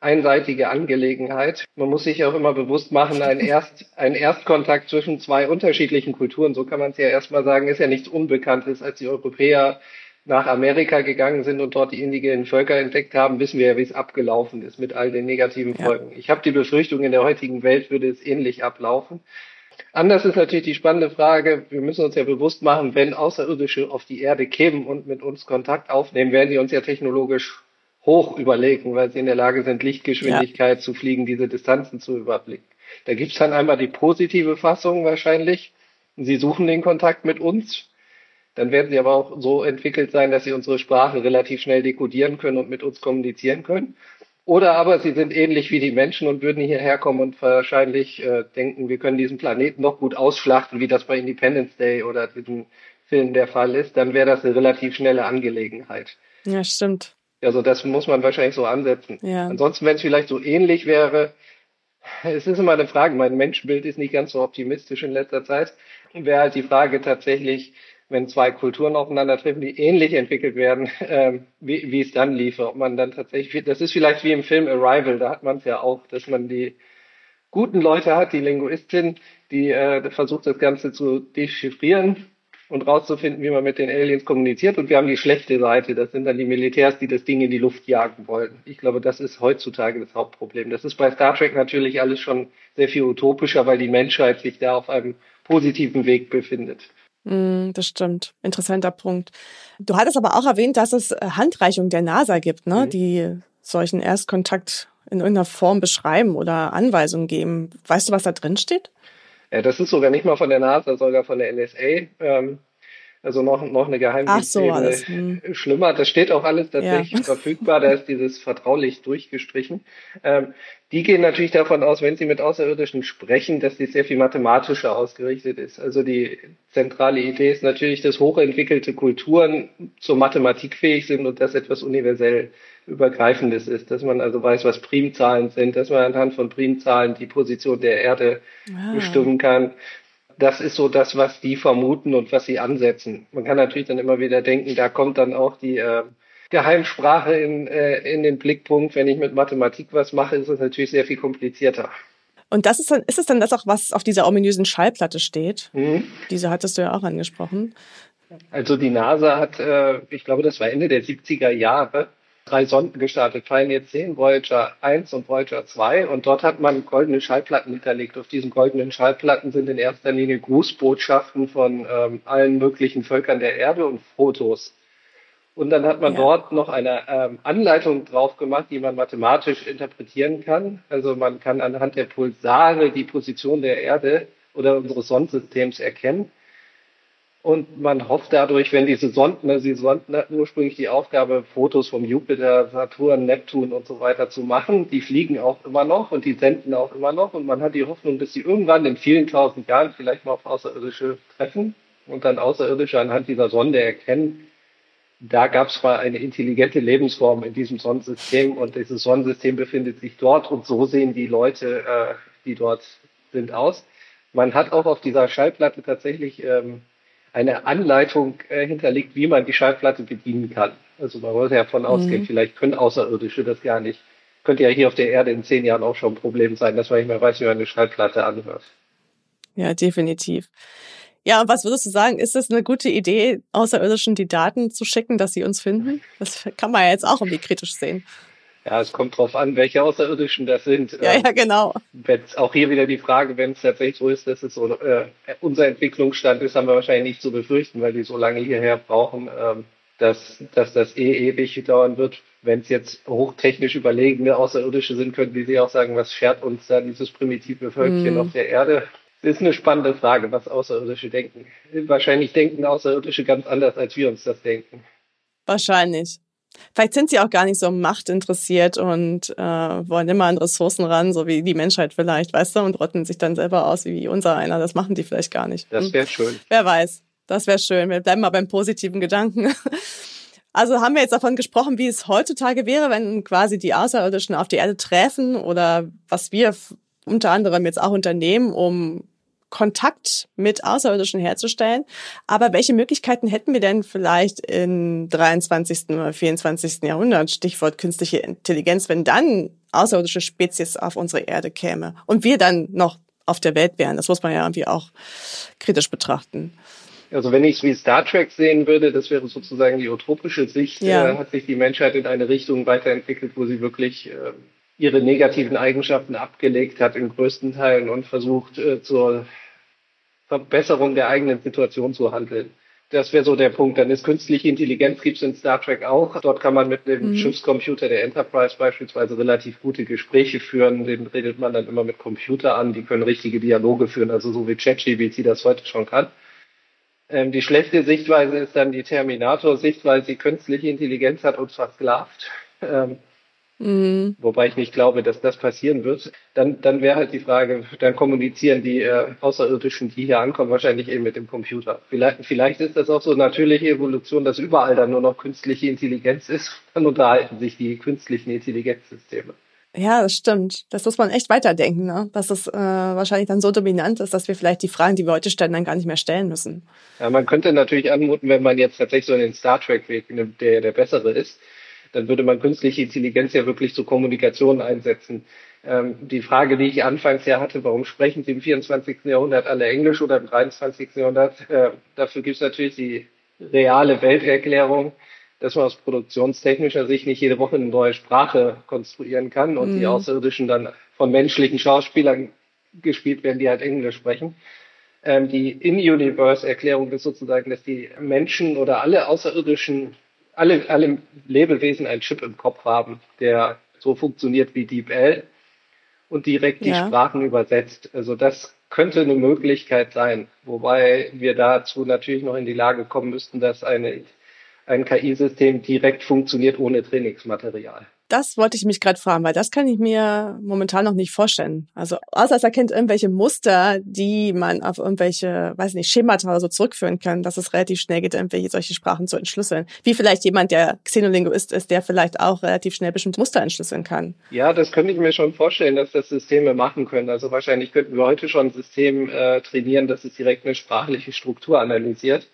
einseitige Angelegenheit. Man muss sich auch immer bewusst machen, ein, Erst, ein Erstkontakt zwischen zwei unterschiedlichen Kulturen, so kann man es ja erstmal sagen, ist ja nichts Unbekanntes. Als die Europäer nach Amerika gegangen sind und dort die indigenen Völker entdeckt haben, wissen wir ja, wie es abgelaufen ist mit all den negativen Folgen. Ja. Ich habe die Befürchtung, in der heutigen Welt würde es ähnlich ablaufen. Anders ist natürlich die spannende Frage, wir müssen uns ja bewusst machen, wenn Außerirdische auf die Erde kämen und mit uns Kontakt aufnehmen, werden die uns ja technologisch hoch überlegen, weil sie in der Lage sind, Lichtgeschwindigkeit ja. zu fliegen, diese Distanzen zu überblicken. Da gibt's dann einmal die positive Fassung wahrscheinlich. Sie suchen den Kontakt mit uns. Dann werden sie aber auch so entwickelt sein, dass sie unsere Sprache relativ schnell dekodieren können und mit uns kommunizieren können. Oder aber sie sind ähnlich wie die Menschen und würden hierher kommen und wahrscheinlich äh, denken, wir können diesen Planeten noch gut ausschlachten, wie das bei Independence Day oder diesem Film der Fall ist. Dann wäre das eine relativ schnelle Angelegenheit. Ja, stimmt. Also das muss man wahrscheinlich so ansetzen. Ja. Ansonsten, wenn es vielleicht so ähnlich wäre, es ist immer eine Frage, mein Menschenbild ist nicht ganz so optimistisch in letzter Zeit, wäre halt die Frage tatsächlich, wenn zwei Kulturen aufeinandertreffen, die ähnlich entwickelt werden, äh, wie, wie es dann liefe. Ob man dann tatsächlich, das ist vielleicht wie im Film Arrival, da hat man es ja auch, dass man die guten Leute hat, die Linguistin, die äh, versucht das Ganze zu dechiffrieren und rauszufinden, wie man mit den Aliens kommuniziert. Und wir haben die schlechte Seite, das sind dann die Militärs, die das Ding in die Luft jagen wollen. Ich glaube, das ist heutzutage das Hauptproblem. Das ist bei Star Trek natürlich alles schon sehr viel utopischer, weil die Menschheit sich da auf einem positiven Weg befindet. Mm, das stimmt. Interessanter Punkt. Du hattest aber auch erwähnt, dass es äh, Handreichungen der NASA gibt, ne, mhm. die solchen Erstkontakt in irgendeiner Form beschreiben oder Anweisungen geben. Weißt du, was da drin steht? Ja, das ist sogar nicht mal von der NASA, sogar von der NSA. Ähm, also noch, noch eine Geheimdienstebene so, hm. schlimmer. Das steht auch alles tatsächlich ja. verfügbar. Da ist dieses vertraulich durchgestrichen. Ähm, die gehen natürlich davon aus, wenn sie mit Außerirdischen sprechen, dass die sehr viel mathematischer ausgerichtet ist. Also die zentrale Idee ist natürlich, dass hochentwickelte Kulturen zur Mathematik fähig sind und das etwas universell übergreifendes ist, dass man also weiß, was Primzahlen sind, dass man anhand von Primzahlen die Position der Erde ah. bestimmen kann. Das ist so das, was die vermuten und was sie ansetzen. Man kann natürlich dann immer wieder denken, da kommt dann auch die äh, Geheimsprache in, äh, in den Blickpunkt. Wenn ich mit Mathematik was mache, ist es natürlich sehr viel komplizierter. Und das ist dann, ist es dann das auch, was auf dieser ominösen Schallplatte steht? Mhm. Diese hattest du ja auch angesprochen. Also die NASA hat, äh, ich glaube, das war Ende der 70er Jahre, drei Sonden gestartet, Pioneer 10, Voyager 1 und Voyager 2. Und dort hat man goldene Schallplatten hinterlegt. Auf diesen goldenen Schallplatten sind in erster Linie Grußbotschaften von ähm, allen möglichen Völkern der Erde und Fotos. Und dann hat man ja. dort noch eine ähm, Anleitung drauf gemacht, die man mathematisch interpretieren kann. Also man kann anhand der Pulsare die Position der Erde oder unseres Sonnensystems erkennen. Und man hofft dadurch, wenn diese Sonden, also die Sonden hatten ursprünglich die Aufgabe, Fotos vom Jupiter, Saturn, Neptun und so weiter zu machen. Die fliegen auch immer noch und die senden auch immer noch. Und man hat die Hoffnung, dass sie irgendwann in vielen tausend Jahren vielleicht mal auf Außerirdische treffen und dann Außerirdische anhand dieser Sonde erkennen, da gab es mal eine intelligente Lebensform in diesem Sonnensystem und dieses Sonnensystem befindet sich dort und so sehen die Leute, äh, die dort sind, aus. Man hat auch auf dieser Schallplatte tatsächlich ähm, eine Anleitung äh, hinterlegt, wie man die Schallplatte bedienen kann. Also man wollte ja davon mhm. ausgehen, vielleicht können Außerirdische das gar nicht. Könnte ja hier auf der Erde in zehn Jahren auch schon ein Problem sein, dass man nicht mehr weiß, wie man eine Schallplatte anhört. Ja, definitiv. Ja, was würdest du sagen? Ist das eine gute Idee, Außerirdischen die Daten zu schicken, dass sie uns finden? Das kann man ja jetzt auch irgendwie kritisch sehen. Ja, es kommt drauf an, welche Außerirdischen das sind. Ja, ja, genau. Wenn's auch hier wieder die Frage, wenn es tatsächlich so ist, dass es so äh, unser Entwicklungsstand ist, haben wir wahrscheinlich nicht zu befürchten, weil die so lange hierher brauchen, ähm, dass, dass das eh ewig dauern wird. Wenn es jetzt hochtechnisch überlegene Außerirdische sind, könnten die sich auch sagen, was schert uns da dieses primitive Völkchen mm. auf der Erde? Das ist eine spannende Frage, was Außerirdische denken. Wahrscheinlich denken Außerirdische ganz anders, als wir uns das denken. Wahrscheinlich. Vielleicht sind sie auch gar nicht so Macht interessiert und äh, wollen immer an Ressourcen ran, so wie die Menschheit vielleicht, weißt du, und rotten sich dann selber aus wie unser einer. Das machen die vielleicht gar nicht. Das wäre schön. Wer weiß. Das wäre schön. Wir bleiben mal beim positiven Gedanken. Also haben wir jetzt davon gesprochen, wie es heutzutage wäre, wenn quasi die Außerirdischen auf die Erde treffen oder was wir unter anderem jetzt auch unternehmen, um Kontakt mit Außerirdischen herzustellen. Aber welche Möglichkeiten hätten wir denn vielleicht im 23. oder 24. Jahrhundert, Stichwort künstliche Intelligenz, wenn dann außerirdische Spezies auf unsere Erde käme und wir dann noch auf der Welt wären. Das muss man ja irgendwie auch kritisch betrachten. Also wenn ich es wie Star Trek sehen würde, das wäre sozusagen die utopische Sicht, ja. äh, hat sich die Menschheit in eine Richtung weiterentwickelt, wo sie wirklich äh, ihre negativen Eigenschaften abgelegt hat in größten Teilen und versucht äh, zur Verbesserung der eigenen Situation zu handeln. Das wäre so der Punkt. Dann ist künstliche Intelligenz gibt's in Star Trek auch. Dort kann man mit dem mhm. Schiffscomputer der Enterprise beispielsweise relativ gute Gespräche führen. Den redet man dann immer mit Computer an. Die können richtige Dialoge führen, also so wie ChatGPT das heute schon kann. Ähm, die schlechte Sichtweise ist dann die Terminator-Sichtweise. Die künstliche Intelligenz hat uns versklavt. Ähm, Mhm. Wobei ich nicht glaube, dass das passieren wird. Dann, dann wäre halt die Frage, dann kommunizieren die äh, Außerirdischen, die hier ankommen, wahrscheinlich eben mit dem Computer. Vielleicht, vielleicht ist das auch so natürliche Evolution, dass überall dann nur noch künstliche Intelligenz ist. Dann unterhalten sich die künstlichen Intelligenzsysteme. Ja, das stimmt. Das muss man echt weiterdenken, ne? dass es äh, wahrscheinlich dann so dominant ist, dass wir vielleicht die Fragen, die wir heute stellen, dann gar nicht mehr stellen müssen. Ja, man könnte natürlich anmuten, wenn man jetzt tatsächlich so in den Star Trek-Weg nimmt, der der bessere ist, dann würde man künstliche Intelligenz ja wirklich zur Kommunikation einsetzen. Ähm, die Frage, die ich anfangs ja hatte, warum sprechen Sie im 24. Jahrhundert alle Englisch oder im 23. Jahrhundert? Äh, dafür gibt es natürlich die reale Welterklärung, dass man aus produktionstechnischer Sicht nicht jede Woche eine neue Sprache konstruieren kann und mhm. die Außerirdischen dann von menschlichen Schauspielern gespielt werden, die halt Englisch sprechen. Ähm, die In-Universe-Erklärung ist sozusagen, dass die Menschen oder alle Außerirdischen alle, alle Lebewesen einen Chip im Kopf haben, der so funktioniert wie DeepL und direkt die ja. Sprachen übersetzt. Also das könnte eine Möglichkeit sein, wobei wir dazu natürlich noch in die Lage kommen müssten, dass eine, ein KI-System direkt funktioniert ohne Trainingsmaterial. Das wollte ich mich gerade fragen, weil das kann ich mir momentan noch nicht vorstellen. Also außer es erkennt irgendwelche Muster, die man auf irgendwelche, weiß nicht, Schemata oder so zurückführen kann, dass es relativ schnell geht, irgendwelche solche Sprachen zu entschlüsseln. Wie vielleicht jemand, der Xenolinguist ist, der vielleicht auch relativ schnell bestimmte Muster entschlüsseln kann. Ja, das könnte ich mir schon vorstellen, dass das Systeme machen können. Also wahrscheinlich könnten wir heute schon ein System äh, trainieren, dass es direkt eine sprachliche Struktur analysiert.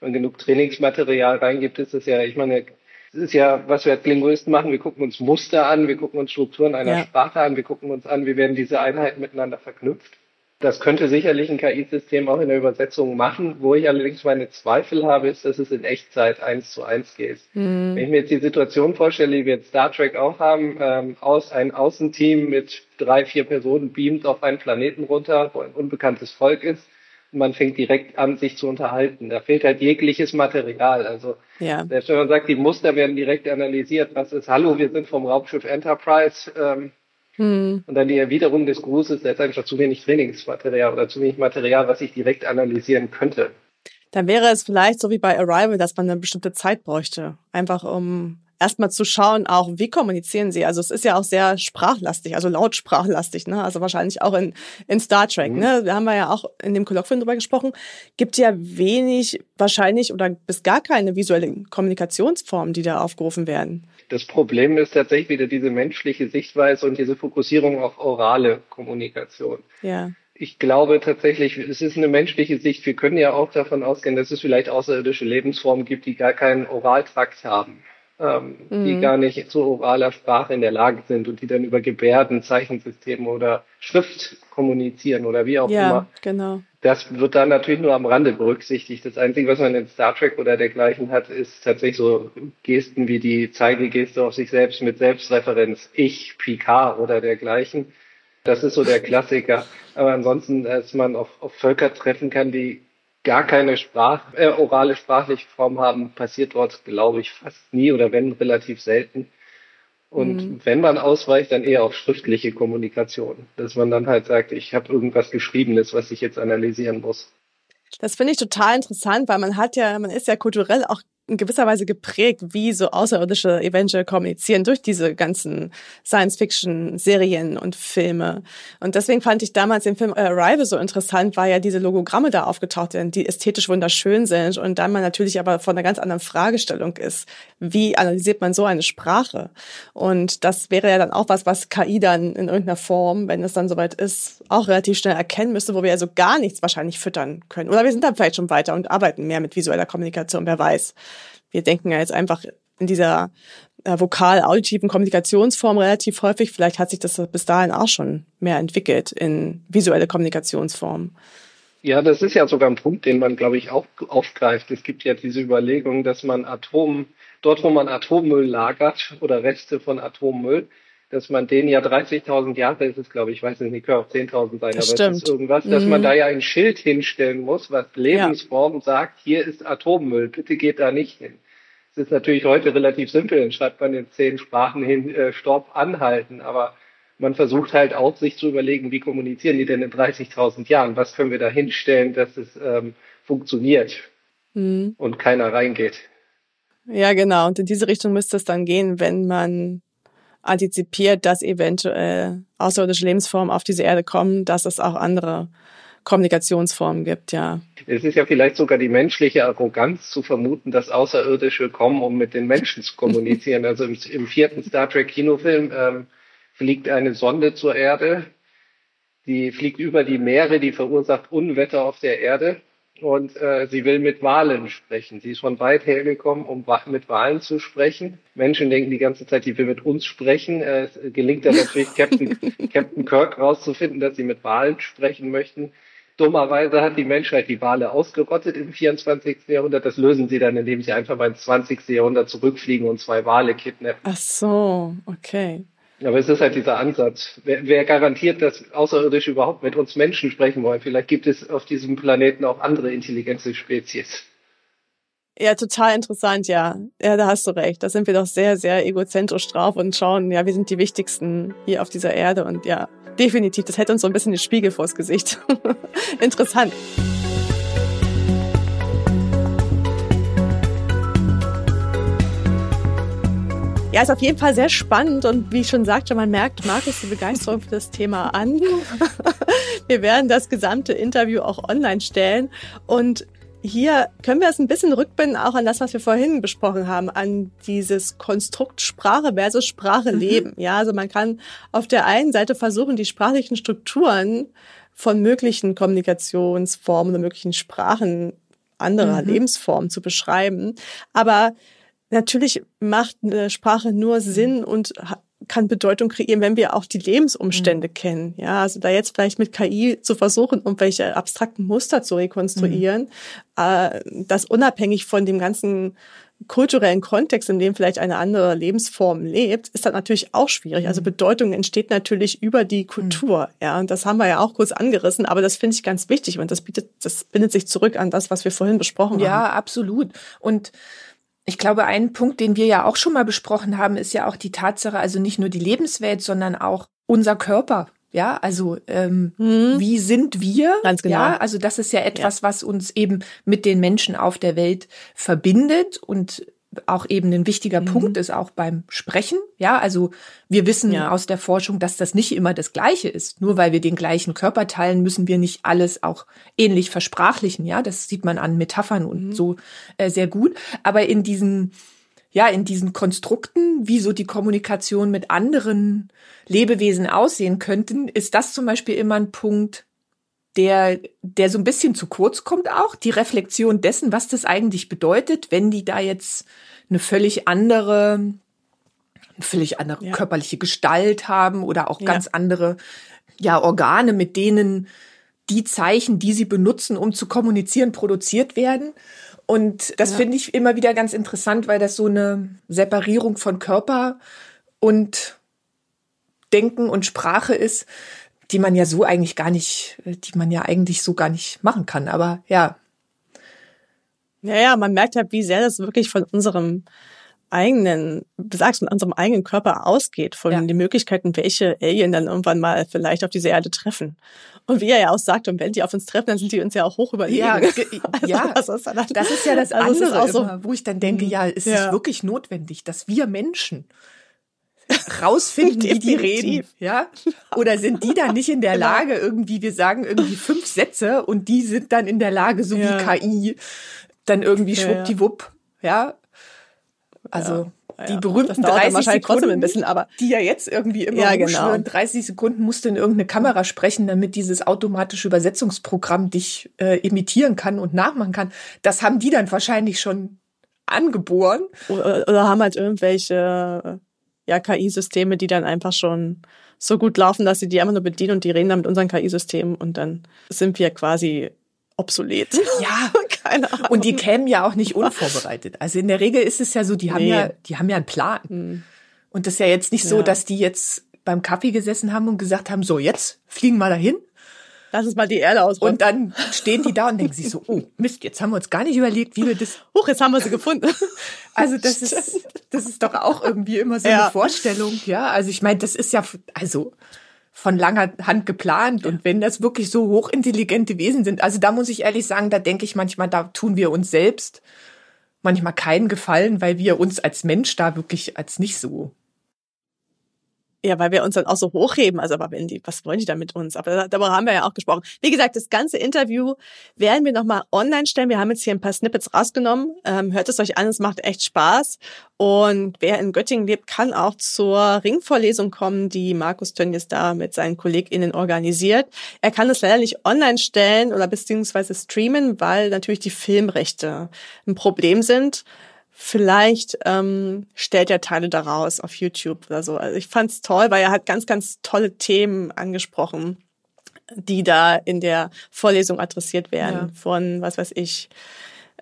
Wenn genug Trainingsmaterial reingibt, ist es ja, ich meine, das ist ja, was wir als Linguisten machen. Wir gucken uns Muster an, wir gucken uns Strukturen einer ja. Sprache an, wir gucken uns an, wie werden diese Einheiten miteinander verknüpft. Das könnte sicherlich ein KI-System auch in der Übersetzung machen. Wo ich allerdings meine Zweifel habe, ist, dass es in Echtzeit eins zu eins geht. Mhm. Wenn ich mir jetzt die Situation vorstelle, die wir jetzt Star Trek auch haben, ähm, aus ein Außenteam mit drei, vier Personen beamt auf einen Planeten runter, wo ein unbekanntes Volk ist, man fängt direkt an, sich zu unterhalten. Da fehlt halt jegliches Material. Also ja. selbst wenn man sagt, die Muster werden direkt analysiert, was ist, hallo, wir sind vom Raumschiff Enterprise, ähm, hm. und dann die Erwiderung des Grußes, da ist einfach zu wenig Trainingsmaterial oder zu wenig Material, was ich direkt analysieren könnte. Dann wäre es vielleicht so wie bei Arrival, dass man eine bestimmte Zeit bräuchte, einfach um erstmal zu schauen, auch wie kommunizieren sie. Also es ist ja auch sehr sprachlastig, also lautsprachlastig, ne? Also wahrscheinlich auch in, in Star Trek, mhm. ne? Da haben wir ja auch in dem Kolloquium drüber gesprochen. Gibt ja wenig, wahrscheinlich oder bis gar keine visuelle Kommunikationsformen, die da aufgerufen werden. Das Problem ist tatsächlich wieder diese menschliche Sichtweise und diese Fokussierung auf orale Kommunikation. Ja ich glaube tatsächlich, es ist eine menschliche Sicht. Wir können ja auch davon ausgehen, dass es vielleicht außerirdische Lebensformen gibt, die gar keinen Oraltrakt haben ähm, mhm. die gar nicht zu oraler Sprache in der Lage sind und die dann über Gebärden, Zeichensysteme oder Schrift kommunizieren oder wie auch ja, immer. Genau. Das wird dann natürlich nur am Rande berücksichtigt. Das Einzige, was man in Star Trek oder dergleichen hat, ist tatsächlich so Gesten wie die Zeigegeste auf sich selbst mit Selbstreferenz. Ich, Picard oder dergleichen. Das ist so der Klassiker. Aber ansonsten, dass man auf, auf Völker treffen kann, die gar keine Sprach, äh, orale sprachliche Form haben, passiert dort, glaube ich, fast nie oder wenn relativ selten. Und mhm. wenn man ausweicht, dann eher auf schriftliche Kommunikation, dass man dann halt sagt, ich habe irgendwas Geschriebenes, was ich jetzt analysieren muss. Das finde ich total interessant, weil man hat ja, man ist ja kulturell auch in gewisser Weise geprägt, wie so Außerirdische eventuell kommunizieren durch diese ganzen Science-Fiction-Serien und Filme. Und deswegen fand ich damals den Film Arrival so interessant, weil ja diese Logogramme da aufgetaucht sind, die ästhetisch wunderschön sind und dann man natürlich aber von einer ganz anderen Fragestellung ist. Wie analysiert man so eine Sprache? Und das wäre ja dann auch was, was KI dann in irgendeiner Form, wenn es dann soweit ist, auch relativ schnell erkennen müsste, wo wir also gar nichts wahrscheinlich füttern können. Oder wir sind dann vielleicht schon weiter und arbeiten mehr mit visueller Kommunikation, wer weiß wir denken ja jetzt einfach in dieser äh, vokal-auditiven Kommunikationsformen relativ häufig. Vielleicht hat sich das bis dahin auch schon mehr entwickelt in visuelle Kommunikationsformen. Ja, das ist ja sogar ein Punkt, den man, glaube ich, auch aufgreift. Es gibt ja diese Überlegung, dass man Atom, dort wo man Atommüll lagert oder Reste von Atommüll, dass man den ja 30.000 Jahre ist es, glaube ich, ich weiß nicht, nicht können auch 10.000 sein, das aber stimmt. es ist irgendwas, dass mhm. man da ja ein Schild hinstellen muss, was Lebensform ja. sagt, hier ist Atommüll, bitte geht da nicht hin. Es ist natürlich heute relativ simpel, dann schreibt man in zehn Sprachen hin, äh, Stopp, anhalten, aber man versucht halt auch, sich zu überlegen, wie kommunizieren die denn in 30.000 Jahren? Was können wir da hinstellen, dass es ähm, funktioniert mhm. und keiner reingeht? Ja, genau. Und in diese Richtung müsste es dann gehen, wenn man antizipiert, dass eventuell außerirdische Lebensformen auf diese Erde kommen, dass es auch andere Kommunikationsformen gibt, ja. Es ist ja vielleicht sogar die menschliche Arroganz zu vermuten, dass Außerirdische kommen, um mit den Menschen zu kommunizieren. also im, im vierten Star Trek Kinofilm ähm, fliegt eine Sonde zur Erde, die fliegt über die Meere, die verursacht Unwetter auf der Erde und äh, sie will mit Walen sprechen. Sie ist von weit hergekommen, um mit Walen zu sprechen. Menschen denken die ganze Zeit, die will mit uns sprechen. Äh, es gelingt dann natürlich Captain, Captain Kirk rauszufinden, dass sie mit Walen sprechen möchten. Dummerweise hat die Menschheit die Wale ausgerottet im 24. Jahrhundert. Das lösen sie dann, indem sie einfach mal ins 20. Jahrhundert zurückfliegen und zwei Wale kidnappen. Ach so, okay. Aber es ist halt dieser Ansatz. Wer, wer garantiert, dass Außerirdische überhaupt mit uns Menschen sprechen wollen? Vielleicht gibt es auf diesem Planeten auch andere intelligente Spezies. Ja, total interessant, ja. Ja, da hast du recht. Da sind wir doch sehr, sehr egozentrisch drauf und schauen, ja, wir sind die Wichtigsten hier auf dieser Erde und ja, definitiv, das hält uns so ein bisschen den Spiegel vors Gesicht. Interessant. Ja, ist auf jeden Fall sehr spannend und wie ich schon sagte, man merkt Markus die Begeisterung für das Thema an. Wir werden das gesamte Interview auch online stellen und hier können wir es ein bisschen rückbinden auch an das, was wir vorhin besprochen haben, an dieses Konstrukt Sprache versus Sprache mhm. leben. Ja, also man kann auf der einen Seite versuchen, die sprachlichen Strukturen von möglichen Kommunikationsformen oder möglichen Sprachen anderer mhm. Lebensformen zu beschreiben. Aber Natürlich macht eine Sprache nur mhm. Sinn und kann Bedeutung kreieren, wenn wir auch die Lebensumstände mhm. kennen. Ja, also da jetzt vielleicht mit KI zu versuchen, um welche abstrakten Muster zu rekonstruieren, mhm. äh, das unabhängig von dem ganzen kulturellen Kontext, in dem vielleicht eine andere Lebensform lebt, ist das natürlich auch schwierig. Also mhm. Bedeutung entsteht natürlich über die Kultur. Mhm. Ja, und das haben wir ja auch kurz angerissen, aber das finde ich ganz wichtig und das bietet, das bindet sich zurück an das, was wir vorhin besprochen ja, haben. Ja, absolut. Und ich glaube, ein Punkt, den wir ja auch schon mal besprochen haben, ist ja auch die Tatsache, also nicht nur die Lebenswelt, sondern auch unser Körper. Ja, also ähm, mhm. wie sind wir? Ganz genau. Ja, also das ist ja etwas, ja. was uns eben mit den Menschen auf der Welt verbindet und auch eben ein wichtiger mhm. Punkt ist, auch beim Sprechen. Ja, also wir wissen ja. aus der Forschung, dass das nicht immer das Gleiche ist. Nur weil wir den gleichen Körper teilen, müssen wir nicht alles auch ähnlich versprachlichen. Ja, das sieht man an Metaphern und mhm. so äh, sehr gut. Aber in diesen, ja, in diesen Konstrukten, wie so die Kommunikation mit anderen Lebewesen aussehen könnten, ist das zum Beispiel immer ein Punkt, der, der so ein bisschen zu kurz kommt auch, die Reflexion dessen, was das eigentlich bedeutet, wenn die da jetzt eine völlig andere, eine völlig andere ja. körperliche Gestalt haben oder auch ja. ganz andere, ja, Organe, mit denen die Zeichen, die sie benutzen, um zu kommunizieren, produziert werden. Und das ja. finde ich immer wieder ganz interessant, weil das so eine Separierung von Körper und Denken und Sprache ist, die man ja so eigentlich gar nicht, die man ja eigentlich so gar nicht machen kann. Aber ja. Ja, ja, man merkt halt, wie sehr das wirklich von unserem eigenen, du sagst, von unserem eigenen Körper ausgeht, von ja. den Möglichkeiten, welche Alien dann irgendwann mal vielleicht auf diese Erde treffen. Und wie er ja auch sagt, und wenn die auf uns treffen, dann sind die uns ja auch hoch überlegen. Ja, also, ja das, ist dann, das ist ja das also andere, so, immer, wo ich dann denke, mhm. ja, ist ja. es wirklich notwendig, dass wir Menschen rausfinden, wie die reden, ja? Oder sind die dann nicht in der. Lage, irgendwie, wir sagen irgendwie fünf Sätze und die sind dann in der Lage, so ja. wie KI, dann irgendwie schwuppdiwupp, ja? Also, ja. die berühmten 30 Sekunden, ein bisschen, aber die ja jetzt irgendwie immer ja, genau. 30 Sekunden musst du in irgendeine Kamera sprechen, damit dieses automatische Übersetzungsprogramm dich äh, imitieren kann und nachmachen kann. Das haben die dann wahrscheinlich schon angeboren. Oder, oder haben halt irgendwelche ja, KI-Systeme, die dann einfach schon so gut laufen, dass sie die einfach nur bedienen und die reden dann mit unseren KI-Systemen und dann sind wir quasi obsolet. Ja, keine Ahnung. Und die kämen ja auch nicht unvorbereitet. Also in der Regel ist es ja so, die haben nee. ja, die haben ja einen Plan. Mhm. Und das ist ja jetzt nicht so, ja. dass die jetzt beim Kaffee gesessen haben und gesagt haben, so jetzt fliegen wir dahin. Lass uns mal die Erde ausräumen. Und dann stehen die da und denken sich so, oh Mist, jetzt haben wir uns gar nicht überlegt, wie wir das. Huch, jetzt haben wir sie gefunden. Also das ist, das ist doch auch irgendwie immer so ja. eine Vorstellung, ja. Also ich meine, das ist ja, also von langer Hand geplant. Und wenn das wirklich so hochintelligente Wesen sind, also da muss ich ehrlich sagen, da denke ich manchmal, da tun wir uns selbst manchmal keinen Gefallen, weil wir uns als Mensch da wirklich als nicht so ja, weil wir uns dann auch so hochheben. Also, aber wenn die, was wollen die da mit uns? Aber darüber haben wir ja auch gesprochen. Wie gesagt, das ganze Interview werden wir nochmal online stellen. Wir haben jetzt hier ein paar Snippets rausgenommen. Ähm, hört es euch an, es macht echt Spaß. Und wer in Göttingen lebt, kann auch zur Ringvorlesung kommen, die Markus Tönnies da mit seinen KollegInnen organisiert. Er kann es leider nicht online stellen oder beziehungsweise streamen, weil natürlich die Filmrechte ein Problem sind. Vielleicht ähm, stellt er Teile daraus auf YouTube oder so. Also ich fand's toll, weil er hat ganz, ganz tolle Themen angesprochen, die da in der Vorlesung adressiert werden. Ja. Von, was weiß ich,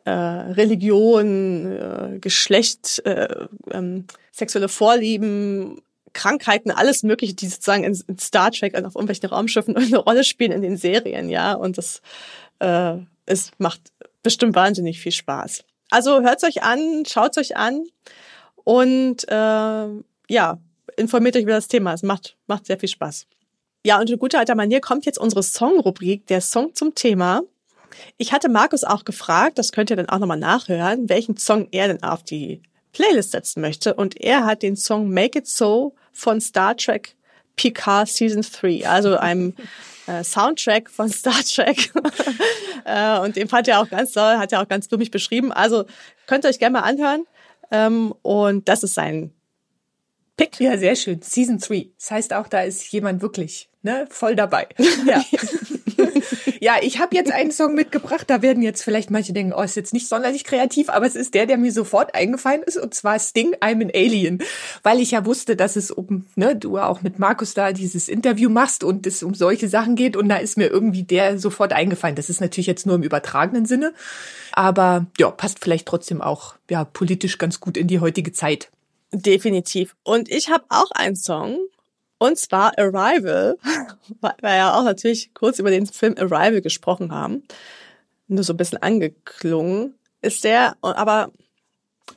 äh, Religion, äh, Geschlecht, äh, ähm, sexuelle Vorlieben, Krankheiten, alles Mögliche, die sozusagen in, in Star Trek und auf irgendwelchen Raumschiffen eine Rolle spielen in den Serien, ja. Und das äh, es macht bestimmt wahnsinnig viel Spaß. Also hört's euch an, schaut's euch an und äh, ja, informiert euch über das Thema. Es macht, macht sehr viel Spaß. Ja, und in guter alter Manier kommt jetzt unsere Songrubrik, der Song zum Thema. Ich hatte Markus auch gefragt, das könnt ihr dann auch nochmal nachhören, welchen Song er denn auf die Playlist setzen möchte. Und er hat den Song Make It So von Star Trek Picard Season 3, also einem äh, Soundtrack von Star Trek. äh, und den fand er auch ganz toll, hat er auch ganz blumig beschrieben. Also könnt ihr euch gerne mal anhören. Ähm, und das ist sein Pick. Ja, sehr schön. Season 3. Das heißt auch, da ist jemand wirklich ne, voll dabei. Ja. Ja, ich habe jetzt einen Song mitgebracht. Da werden jetzt vielleicht manche denken, oh, ist jetzt nicht sonderlich kreativ, aber es ist der, der mir sofort eingefallen ist, und zwar Sting, I'm an Alien. Weil ich ja wusste, dass es um, ne, du auch mit Markus da dieses Interview machst und es um solche Sachen geht. Und da ist mir irgendwie der sofort eingefallen. Das ist natürlich jetzt nur im übertragenen Sinne. Aber ja, passt vielleicht trotzdem auch ja, politisch ganz gut in die heutige Zeit. Definitiv. Und ich habe auch einen Song, und zwar Arrival, weil wir ja auch natürlich kurz über den Film Arrival gesprochen haben. Nur so ein bisschen angeklungen ist der, aber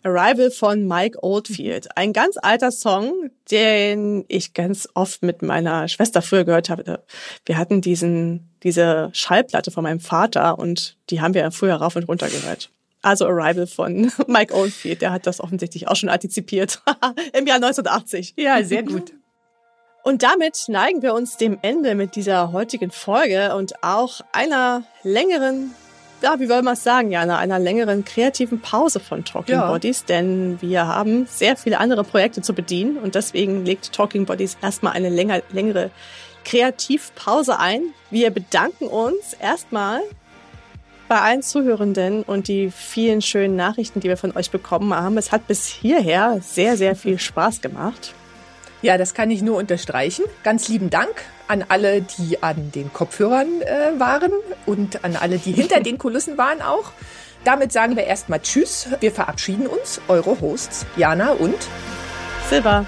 Arrival von Mike Oldfield. Ein ganz alter Song, den ich ganz oft mit meiner Schwester früher gehört habe. Wir hatten diesen, diese Schallplatte von meinem Vater und die haben wir früher rauf und runter gehört. Also Arrival von Mike Oldfield, der hat das offensichtlich auch schon antizipiert. Im Jahr 1980. Ja, sehr gut. Und damit neigen wir uns dem Ende mit dieser heutigen Folge und auch einer längeren, ja, wie wollen wir es sagen, Jana, einer längeren kreativen Pause von Talking ja. Bodies, denn wir haben sehr viele andere Projekte zu bedienen und deswegen legt Talking Bodies erstmal eine länger, längere Kreativpause ein. Wir bedanken uns erstmal bei allen Zuhörenden und die vielen schönen Nachrichten, die wir von euch bekommen haben. Es hat bis hierher sehr, sehr viel Spaß gemacht. Ja, das kann ich nur unterstreichen. Ganz lieben Dank an alle, die an den Kopfhörern äh, waren und an alle, die hinter den Kulissen waren auch. Damit sagen wir erstmal Tschüss. Wir verabschieden uns. Eure Hosts Jana und Silva.